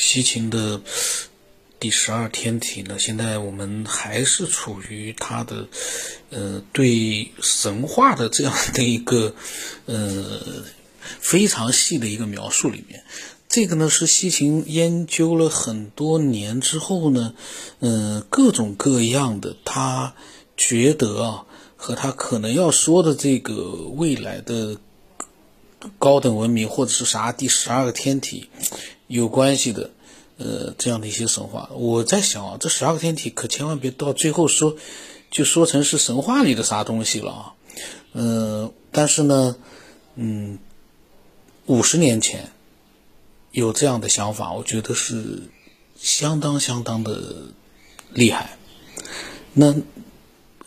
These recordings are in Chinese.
西秦的第十二天体呢，现在我们还是处于它的呃对神话的这样的一个呃非常细的一个描述里面。这个呢是西秦研究了很多年之后呢，嗯，各种各样的他觉得啊，和他可能要说的这个未来的高等文明或者是啥第十二个天体。有关系的，呃，这样的一些神话，我在想啊，这十二个天体可千万别到最后说，就说成是神话里的啥东西了啊，嗯，但是呢，嗯，五十年前有这样的想法，我觉得是相当相当的厉害。那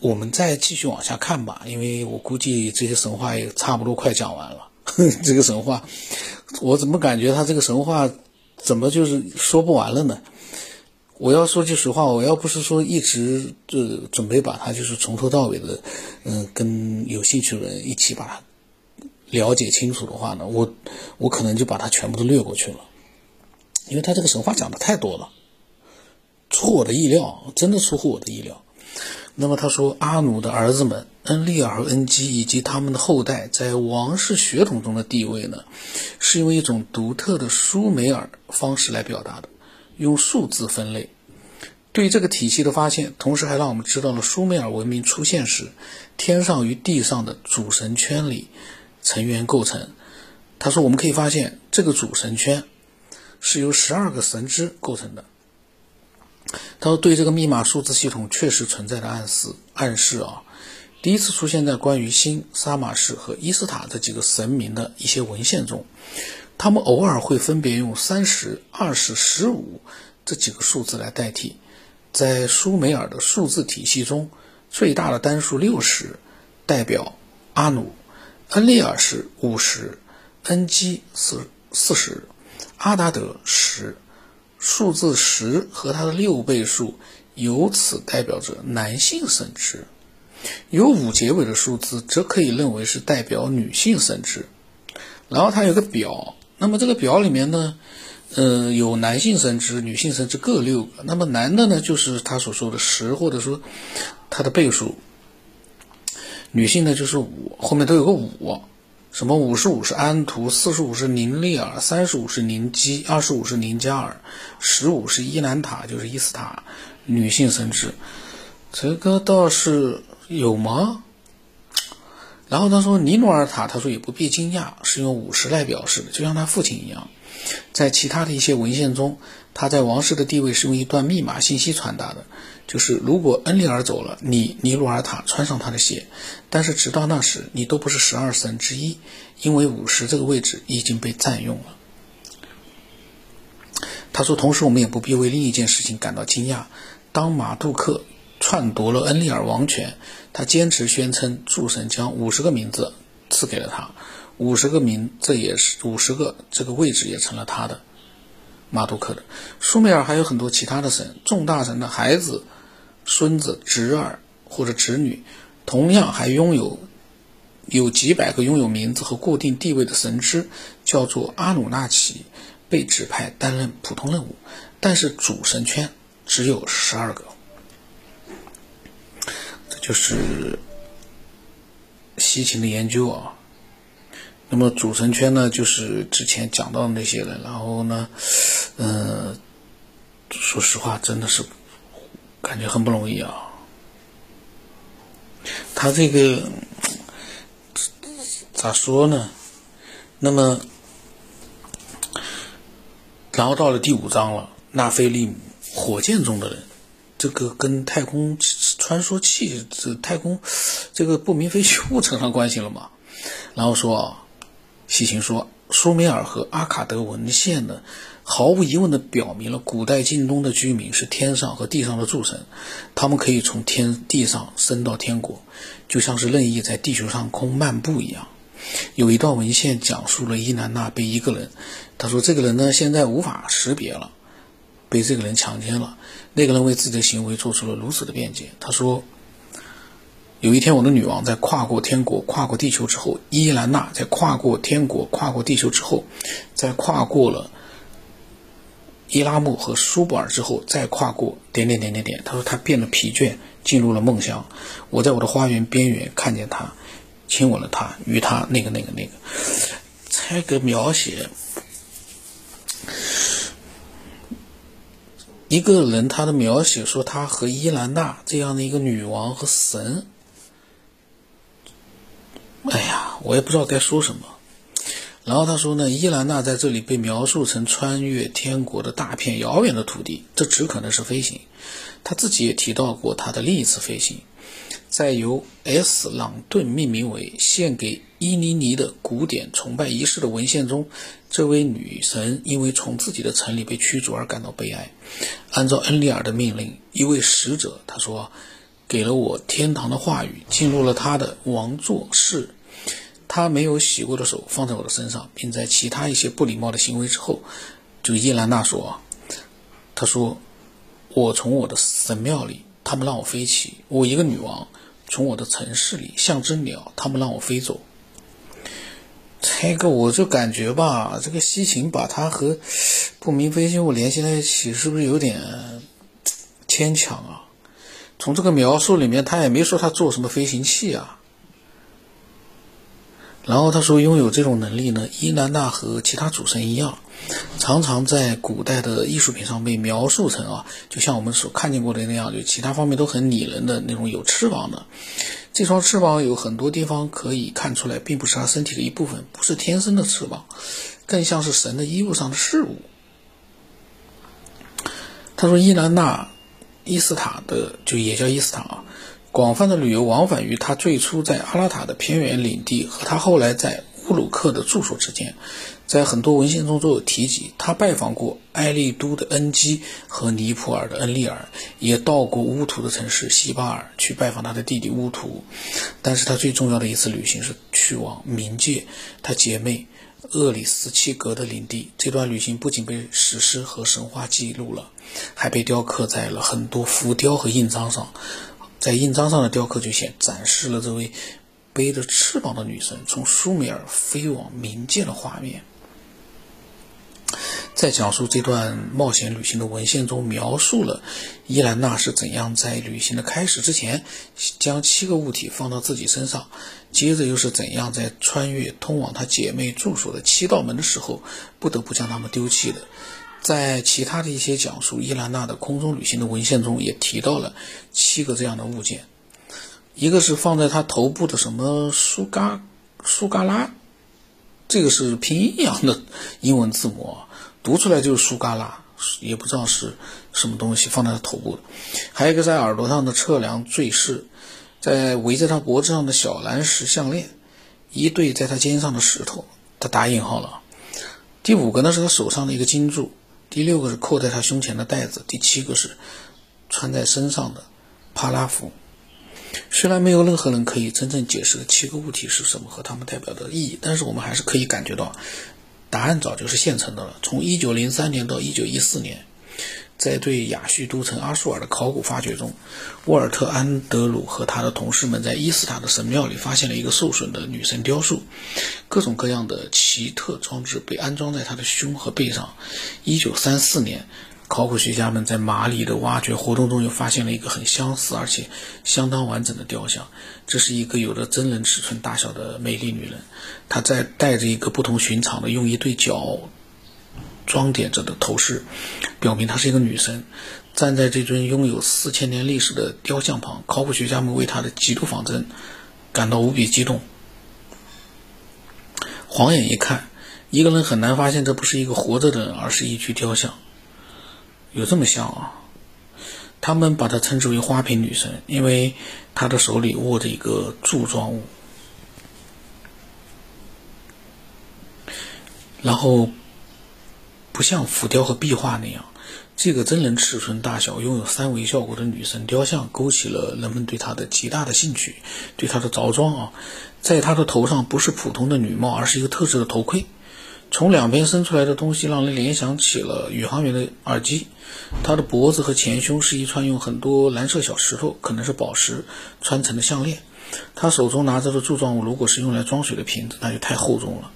我们再继续往下看吧，因为我估计这些神话也差不多快讲完了。这个神话，我怎么感觉他这个神话？怎么就是说不完了呢？我要说句实话，我要不是说一直就准备把它就是从头到尾的，嗯，跟有兴趣的人一起把它了解清楚的话呢，我我可能就把它全部都略过去了，因为他这个神话讲的太多了，出乎我的意料，真的出乎我的意料。那么他说，阿努的儿子们恩利尔和恩基以及他们的后代在王室血统中的地位呢，是用一种独特的舒美尔方式来表达的，用数字分类。对这个体系的发现，同时还让我们知道了舒美尔文明出现时，天上与地上的主神圈里成员构成。他说，我们可以发现这个主神圈是由十二个神之构成的。他说：“对这个密码数字系统确实存在的暗示，暗示啊，第一次出现在关于新沙马士和伊斯塔这几个神明的一些文献中。他们偶尔会分别用三十二、十、十五这几个数字来代替。在舒美尔的数字体系中，最大的单数六十代表阿努，恩利尔是五十，恩基是四十，阿达德十。”数字十和它的六倍数，由此代表着男性生殖；有五结尾的数字，则可以认为是代表女性生殖。然后它有个表，那么这个表里面呢，呃，有男性生殖、女性生殖各六个。那么男的呢，就是他所说的十，或者说它的倍数；女性呢，就是五，后面都有个五。什么五十五是安图，四十五是宁利尔，三十五是宁基，二十五是宁加尔，十五是伊兰塔，就是伊斯塔，女性生殖，这个倒是有吗？然后他说尼努尔塔，他说也不必惊讶，是用五十来表示的，就像他父亲一样，在其他的一些文献中，他在王室的地位是用一段密码信息传达的。就是如果恩利尔走了，你尼鲁尔塔穿上他的鞋，但是直到那时，你都不是十二神之一，因为五十这个位置已经被占用了。他说，同时我们也不必为另一件事情感到惊讶。当马杜克篡夺了恩利尔王权，他坚持宣称诸神将五十个名字赐给了他，五十个名，这也是五十个这个位置也成了他的。马杜克的舒美尔还有很多其他的神，众大神的孩子。孙子、侄儿或者侄女，同样还拥有有几百个拥有名字和固定地位的神之，叫做阿努纳奇，被指派担任普通任务，但是主神圈只有十二个。这就是西秦的研究啊。那么主神圈呢，就是之前讲到的那些人，然后呢，嗯，说实话，真的是。感觉很不容易啊！他这个咋说呢？那么，然后到了第五章了，纳菲利姆火箭中的人，这个跟太空穿梭器、这太空这个不明飞行物扯上关系了嘛？然后说，西秦说，苏美尔和阿卡德文献呢？毫无疑问地表明了，古代近东的居民是天上和地上的诸神，他们可以从天地上升到天国，就像是任意在地球上空漫步一样。有一段文献讲述了伊南娜被一个人，他说这个人呢现在无法识别了，被这个人强奸了。那个人为自己的行为做出了如此的辩解。他说，有一天我的女王在跨过天国、跨过地球之后，伊兰娜在跨过天国、跨过地球之后，在跨过了。伊拉木和舒布尔之后，再跨过点点点点点。他说他变得疲倦，进入了梦乡。我在我的花园边缘看见他，亲吻了他，与他那个那个那个。这个描写，一个人他的描写说他和伊兰娜这样的一个女王和神，我也不知道该说什么。然后他说呢，伊兰娜在这里被描述成穿越天国的大片遥远的土地，这只可能是飞行。他自己也提到过他的另一次飞行，在由 S. 朗顿命名为献给伊尼尼的古典崇拜仪式的文献中，这位女神因为从自己的城里被驱逐而感到悲哀。按照恩利尔的命令，一位使者他说，给了我天堂的话语，进入了他的王座室。他没有洗过的手放在我的身上，并在其他一些不礼貌的行为之后，就伊兰娜说：“他说，我从我的神庙里，他们让我飞起；我一个女王，从我的城市里像只鸟，他们让我飞走。这个我就感觉吧，这个西芹把他和不明飞行物联系在一起，是不是有点牵强啊？从这个描述里面，他也没说他做什么飞行器啊。”然后他说，拥有这种能力呢，伊兰娜和其他主神一样，常常在古代的艺术品上被描述成啊，就像我们所看见过的那样，就其他方面都很拟人的那种有翅膀的。这双翅膀有很多地方可以看出来，并不是他身体的一部分，不是天生的翅膀，更像是神的衣物上的饰物。他说，伊兰娜伊斯塔的就也叫伊斯塔啊。广泛的旅游往返于他最初在阿拉塔的偏远领地和他后来在乌鲁克的住所之间，在很多文献中都有提及。他拜访过埃利都的恩基和尼普尔的恩利尔，也到过乌图的城市西巴尔去拜访他的弟弟乌图。但是他最重要的一次旅行是去往冥界，他姐妹厄里斯契格的领地。这段旅行不仅被史诗和神话记录了，还被雕刻在了很多浮雕和印章上。在印章上的雕刻就显展示了这位背着翅膀的女神从苏美尔飞往冥界的画面。在讲述这段冒险旅行的文献中，描述了伊兰娜是怎样在旅行的开始之前将七个物体放到自己身上，接着又是怎样在穿越通往她姐妹住所的七道门的时候，不得不将它们丢弃的。在其他的一些讲述伊兰娜的空中旅行的文献中，也提到了七个这样的物件。一个是放在她头部的什么苏嘎苏嘎拉，这个是拼音一样的英文字母，读出来就是苏嘎拉，也不知道是什么东西放在她头部的。还有一个在耳朵上的测量坠饰，在围在她脖子上的小蓝石项链，一对在她肩上的石头，他打引号了。第五个呢是她手上的一个金柱。第六个是扣在他胸前的带子，第七个是穿在身上的帕拉夫。虽然没有任何人可以真正解释七个物体是什么和它们代表的意义，但是我们还是可以感觉到，答案早就是现成的了。从1903年到1914年。在对亚叙都城阿舒尔的考古发掘中，沃尔特·安德鲁和他的同事们在伊斯塔的神庙里发现了一个受损的女神雕塑，各种各样的奇特装置被安装在她的胸和背上。1934年，考古学家们在马里的挖掘活动中又发现了一个很相似而且相当完整的雕像，这是一个有着真人尺寸大小的美丽女人，她在戴着一个不同寻常的用一对角。装点着的头饰，表明她是一个女神。站在这尊拥有四千年历史的雕像旁，考古学家们为她的极度仿真感到无比激动。晃眼一看，一个人很难发现这不是一个活着的人，而是一具雕像。有这么像啊？他们把她称之为花瓶女神，因为她的手里握着一个柱状物，然后。不像浮雕和壁画那样，这个真人尺寸大小、拥有三维效果的女神雕像勾起了人们对她的极大的兴趣。对她的着装啊，在她的头上不是普通的女帽，而是一个特制的头盔。从两边伸出来的东西让人联想起了宇航员的耳机。她的脖子和前胸是一串用很多蓝色小石头，可能是宝石穿成的项链。他手中拿着的柱状物，如果是用来装水的瓶子，那就太厚重了。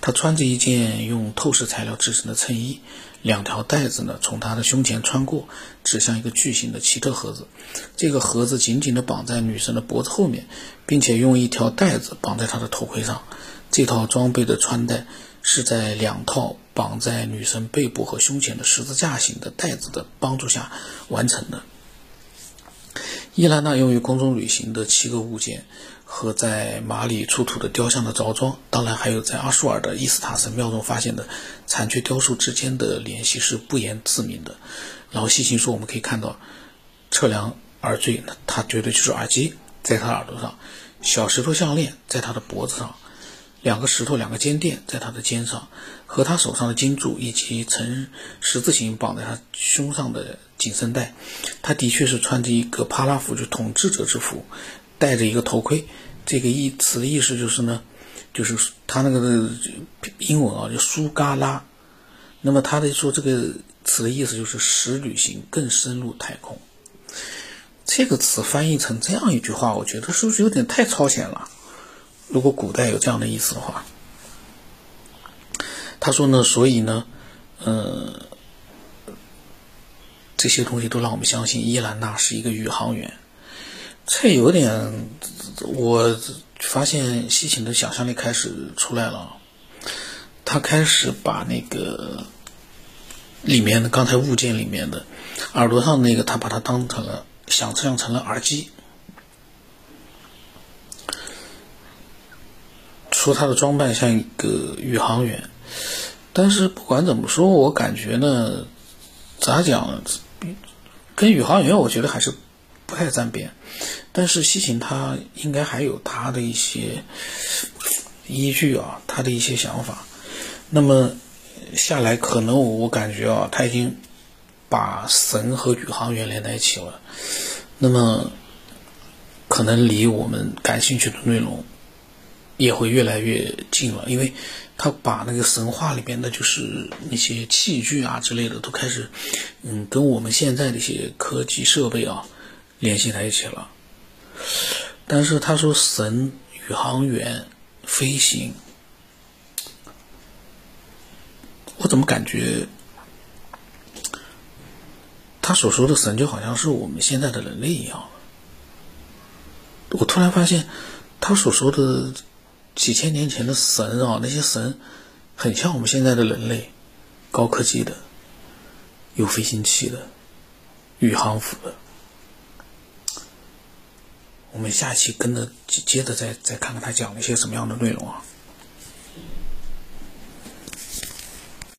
他穿着一件用透视材料制成的衬衣，两条带子呢从他的胸前穿过，指向一个巨型的奇特盒子。这个盒子紧紧地绑在女神的脖子后面，并且用一条带子绑在她的头盔上。这套装备的穿戴是在两套绑在女神背部和胸前的十字架形的带子的帮助下完成的。伊兰娜用于空中旅行的七个物件。和在马里出土的雕像的着装，当然还有在阿舒尔的伊斯塔神庙中发现的残缺雕塑之间的联系是不言自明的。然后细心说，我们可以看到，测量耳坠，它绝对就是耳机，在他耳朵上；小石头项链在他的脖子上；两个石头，两个肩垫在他的肩上，和他手上的金柱以及呈十字形绑在他胸上的紧身带。他的确是穿着一个帕拉服，就统治者之服，戴着一个头盔。这个意词的意思就是呢，就是他那个英文啊，叫苏嘎拉。那么他的说这个词的意思就是使旅行更深入太空。这个词翻译成这样一句话，我觉得是不是有点太超前了？如果古代有这样的意思的话，他说呢，所以呢，呃，这些东西都让我们相信伊兰娜是一个宇航员。这有点。我发现西芹的想象力开始出来了，他开始把那个里面的刚才物件里面的耳朵上那个，他把它当成了想象成了耳机，说他的装扮像一个宇航员，但是不管怎么说，我感觉呢，咋讲，跟宇航员我觉得还是不太沾边。但是西芹他应该还有他的一些依据啊，他的一些想法。那么下来，可能我我感觉啊，他已经把神和宇航员连在一起了。那么可能离我们感兴趣的内容也会越来越近了，因为他把那个神话里边的，就是那些器具啊之类的，都开始嗯，跟我们现在的一些科技设备啊联系在一起了。但是他说神、宇航员、飞行，我怎么感觉他所说的神就好像是我们现在的人类一样？我突然发现他所说的几千年前的神啊，那些神很像我们现在的人类，高科技的，有飞行器的，宇航服的。我们下期跟着接着再再看看他讲了一些什么样的内容啊。